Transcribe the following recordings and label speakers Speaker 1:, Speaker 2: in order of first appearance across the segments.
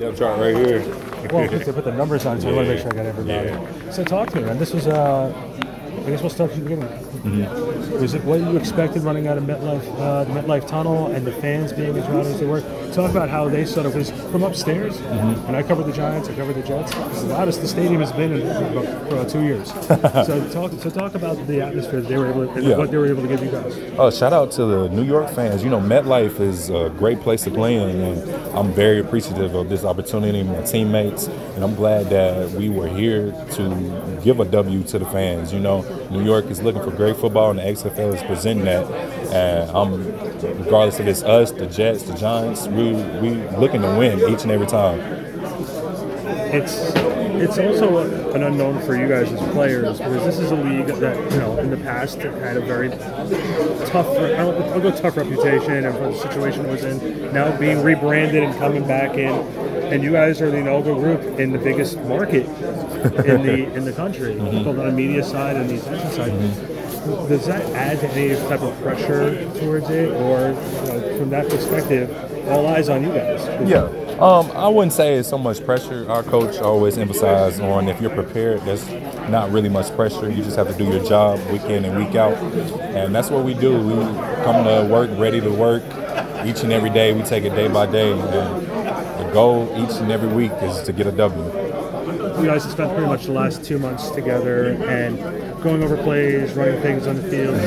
Speaker 1: Depth chart right here.
Speaker 2: Well, they put the numbers on, so I want to make sure I got everybody. So talk to me, man. This was, uh, I guess we'll start from the beginning.
Speaker 1: Mm-hmm.
Speaker 2: Was it what you expected running out of MetLife, uh, the MetLife tunnel, and the fans being as rowdy as they were? Talk about how they sort of was from upstairs.
Speaker 1: Mm-hmm.
Speaker 2: And I covered the Giants, I covered the Jets. The loudest the stadium has been in about, for about two years. so talk, so talk about the atmosphere that they were able, to, and
Speaker 1: Yeah.
Speaker 2: what they were able to give you guys.
Speaker 1: Uh, shout out to the New York fans. You know, MetLife is a great place to play in, and I'm very appreciative of this opportunity, and my teammates, and I'm glad that we were here to give a W to the fans. You know, New York is looking for great football, and the XFL is presenting that. And I'm, regardless if it's us, the Jets, the Giants, we we looking to win each and every time.
Speaker 2: it's it's also an unknown for you guys as players because this is a league that you know in the past had a very tough I don't, I'll go tough reputation and for the situation it was in. Now being rebranded and coming back in and you guys are the inaugural group in the biggest market in the in the country mm-hmm. both on the media side and the attention side mm-hmm. Does that add any type of pressure towards it or you know, from that perspective all eyes on you guys
Speaker 1: Yeah. Um, I wouldn't say it's so much pressure. Our coach always emphasized on if you're prepared, there's not really much pressure. You just have to do your job week in and week out. And that's what we do. We come to work ready to work each and every day. We take it day by day. And the goal each and every week is to get a W.
Speaker 2: you guys have spent pretty much the last two months together and going over plays, running things on the field.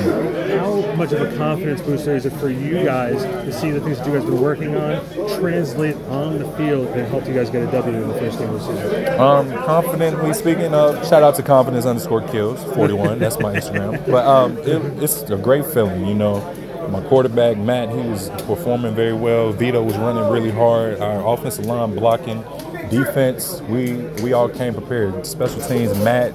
Speaker 2: How much of a confidence booster is it for you guys to see the things that you guys have been working on translate on the field and help you guys get a W in the first game of the season?
Speaker 1: Um, confidently speaking, uh, shout out to confidence underscore kills 41. That's my Instagram. But um, it, it's a great feeling, you know. My quarterback Matt, he was performing very well. Vito was running really hard. Our offensive line blocking, defense, we we all came prepared. Special teams, Matt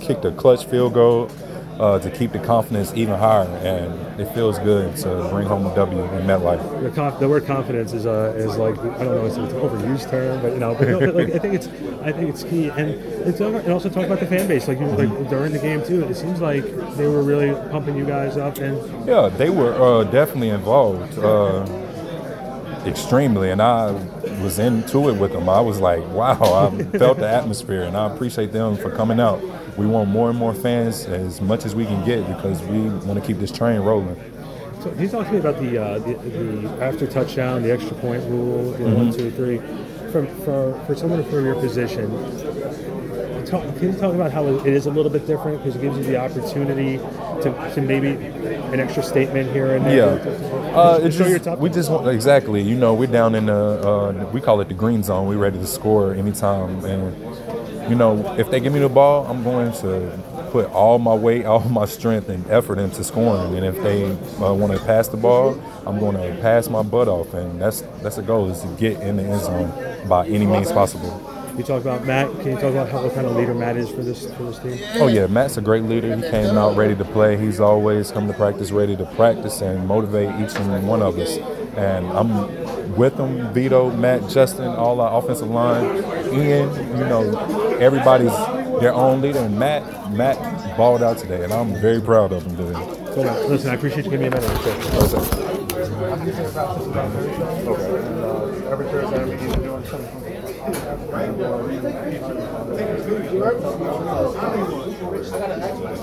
Speaker 1: kicked a clutch field goal uh, to keep the confidence even higher, and it feels good to bring home a W in MetLife.
Speaker 2: The, conf- the word confidence is uh, is like I don't know it's an overused term, but you know, but, no, but, like, I think it's I think it's key, and it's and also talk about the fan base. Like you like during the game too, it seems like they were really pumping you guys up, and
Speaker 1: Yeah, they were uh, definitely involved, uh, extremely, and I was into it with them. I was like, wow, I felt the atmosphere, and I appreciate them for coming out. We want more and more fans as much as we can get because we want to keep this train rolling.
Speaker 2: So can you talk to me about the uh, the, the after touchdown, the extra point rule, the one, two, three, from for for someone from your position? Talk, can you talk about how it is a little bit different because it gives you the opportunity to, to maybe an extra statement here and there?
Speaker 1: Yeah, uh, it's just, we just want exactly. You know, we're down in the uh, we call it the green zone. We're ready to score anytime, and you know, if they give me the ball, I'm going to put all my weight, all my strength, and effort into scoring. And if they uh, want to pass the ball, I'm going to pass my butt off, and that's that's the goal is to get in the end zone by any means possible.
Speaker 2: You talk about Matt. Can you talk about how, what kind of leader Matt is for this for this team?
Speaker 1: Oh yeah, Matt's a great leader. He came out ready to play. He's always come to practice ready to practice and motivate each and one of us. And I'm with him, Vito, Matt, Justin, all our offensive line, Ian. You know, everybody's their own leader. And Matt, Matt balled out today, and I'm very proud of him today.
Speaker 2: So, listen, I appreciate you giving me a minute. Every